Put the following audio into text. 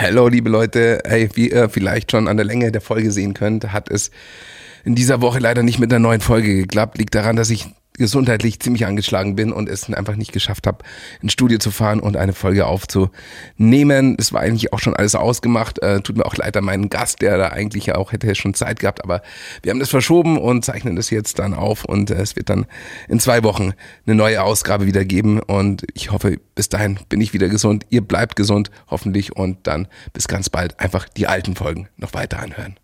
Hallo, liebe Leute. Hey, wie ihr vielleicht schon an der Länge der Folge sehen könnt, hat es in dieser Woche leider nicht mit einer neuen Folge geklappt. Liegt daran, dass ich gesundheitlich ziemlich angeschlagen bin und es einfach nicht geschafft habe, ins Studio zu fahren und eine Folge aufzunehmen. Es war eigentlich auch schon alles ausgemacht. Äh, tut mir auch leid an meinen Gast, der da eigentlich ja auch hätte schon Zeit gehabt, aber wir haben das verschoben und zeichnen das jetzt dann auf und äh, es wird dann in zwei Wochen eine neue Ausgabe wieder geben und ich hoffe, bis dahin bin ich wieder gesund. Ihr bleibt gesund, hoffentlich und dann bis ganz bald einfach die alten Folgen noch weiter anhören.